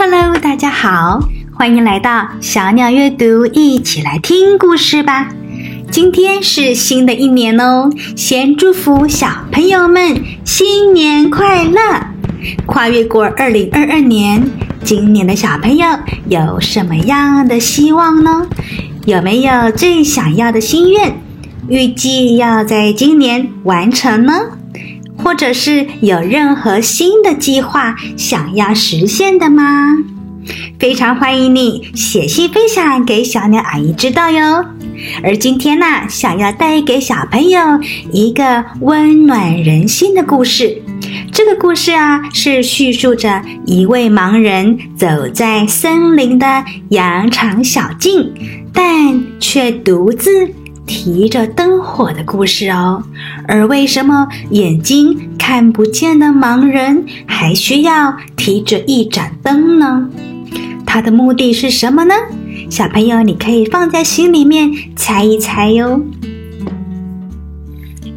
Hello，大家好，欢迎来到小鸟阅读，一起来听故事吧。今天是新的一年哦，先祝福小朋友们新年快乐！跨越过二零二二年，今年的小朋友有什么样的希望呢？有没有最想要的心愿？预计要在今年完成呢？或者是有任何新的计划想要实现的吗？非常欢迎你写信分享给小鸟阿姨知道哟。而今天呢，想要带给小朋友一个温暖人心的故事。这个故事啊，是叙述着一位盲人走在森林的羊肠小径，但却独自。提着灯火的故事哦，而为什么眼睛看不见的盲人还需要提着一盏灯呢？他的目的是什么呢？小朋友，你可以放在心里面猜一猜哟。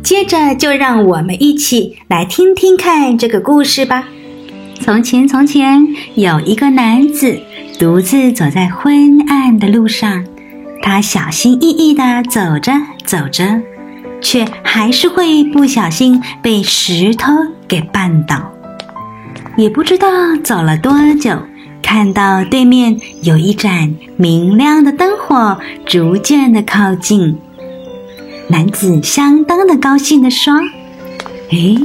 接着，就让我们一起来听听看这个故事吧。从前，从前有一个男子，独自走在昏暗的路上。他小心翼翼地走着走着，却还是会不小心被石头给绊倒。也不知道走了多久，看到对面有一盏明亮的灯火逐渐地靠近，男子相当的高兴地说：“诶，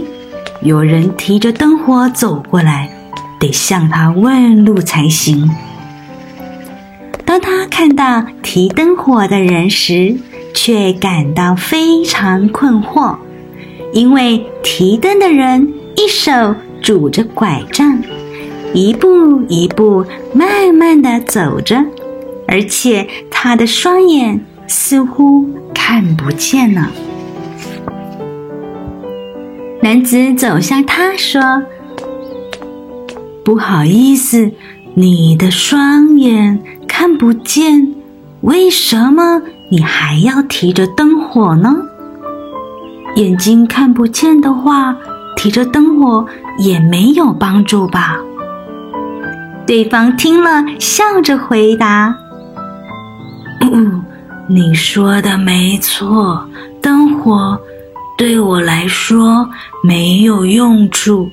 有人提着灯火走过来，得向他问路才行。”看到提灯火的人时，却感到非常困惑，因为提灯的人一手拄着拐杖，一步一步慢慢地走着，而且他的双眼似乎看不见了。男子走向他说：“不好意思，你的双眼。”看不见，为什么你还要提着灯火呢？眼睛看不见的话，提着灯火也没有帮助吧？对方听了，笑着回答：“嗯，你说的没错，灯火对我来说没有用处，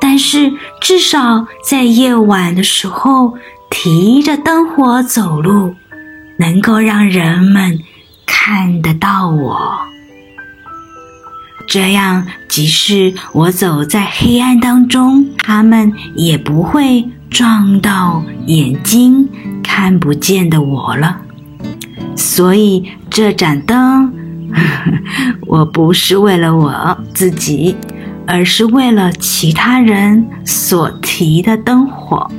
但是至少在夜晚的时候。”提着灯火走路，能够让人们看得到我。这样，即使我走在黑暗当中，他们也不会撞到眼睛看不见的我了。所以，这盏灯，我不是为了我自己，而是为了其他人所提的灯火。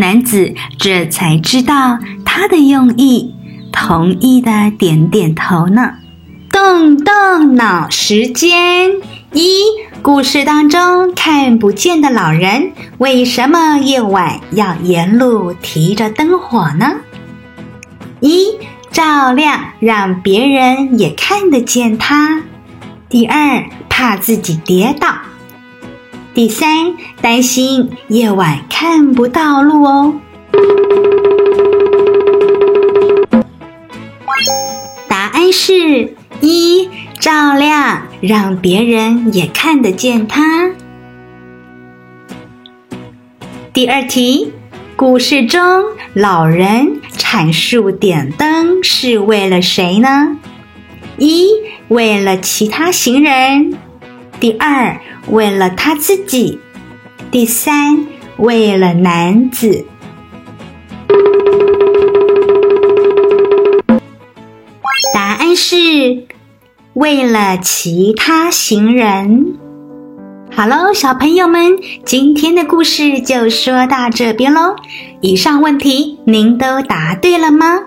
男子这才知道他的用意，同意的点点头呢。动动脑时间一，故事当中看不见的老人为什么夜晚要沿路提着灯火呢？一，照亮，让别人也看得见他。第二，怕自己跌倒。第三，担心夜晚看不到路哦。答案是一，照亮，让别人也看得见他。第二题，故事中老人阐述点灯是为了谁呢？一，为了其他行人。第二，为了他自己；第三，为了男子。答案是为了其他行人。好喽，小朋友们，今天的故事就说到这边喽。以上问题您都答对了吗？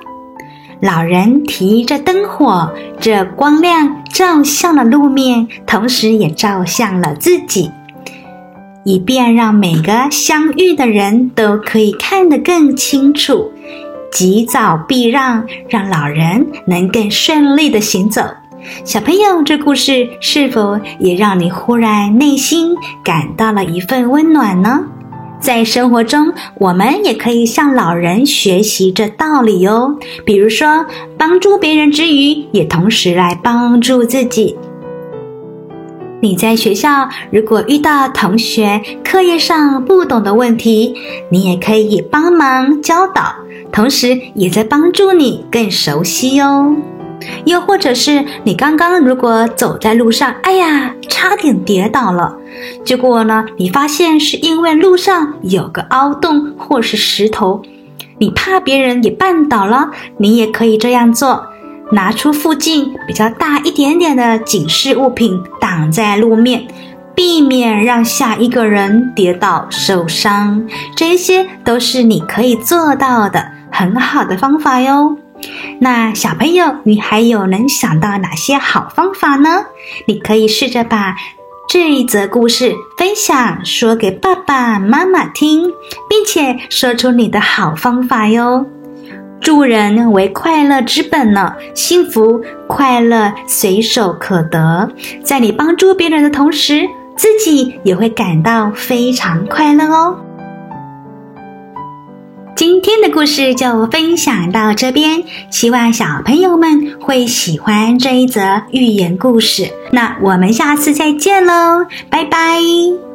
老人提着灯火，这光亮照向了路面，同时也照向了自己，以便让每个相遇的人都可以看得更清楚，及早避让，让老人能更顺利的行走。小朋友，这故事是否也让你忽然内心感到了一份温暖呢？在生活中，我们也可以向老人学习这道理哦。比如说，帮助别人之余，也同时来帮助自己。你在学校如果遇到同学课业上不懂的问题，你也可以帮忙教导，同时也在帮助你更熟悉哦。又或者是你刚刚如果走在路上，哎呀，差点跌倒了，结果呢，你发现是因为路上有个凹洞或是石头，你怕别人也绊倒了，你也可以这样做。拿出附近比较大一点点的警示物品挡在路面，避免让下一个人跌倒受伤。这些都是你可以做到的很好的方法哟。那小朋友，你还有能想到哪些好方法呢？你可以试着把这一则故事分享说给爸爸妈妈听，并且说出你的好方法哟。助人为快乐之本呢，幸福快乐随手可得。在你帮助别人的同时，自己也会感到非常快乐哦。今天的故事就分享到这边，希望小朋友们会喜欢这一则寓言故事。那我们下次再见喽，拜拜。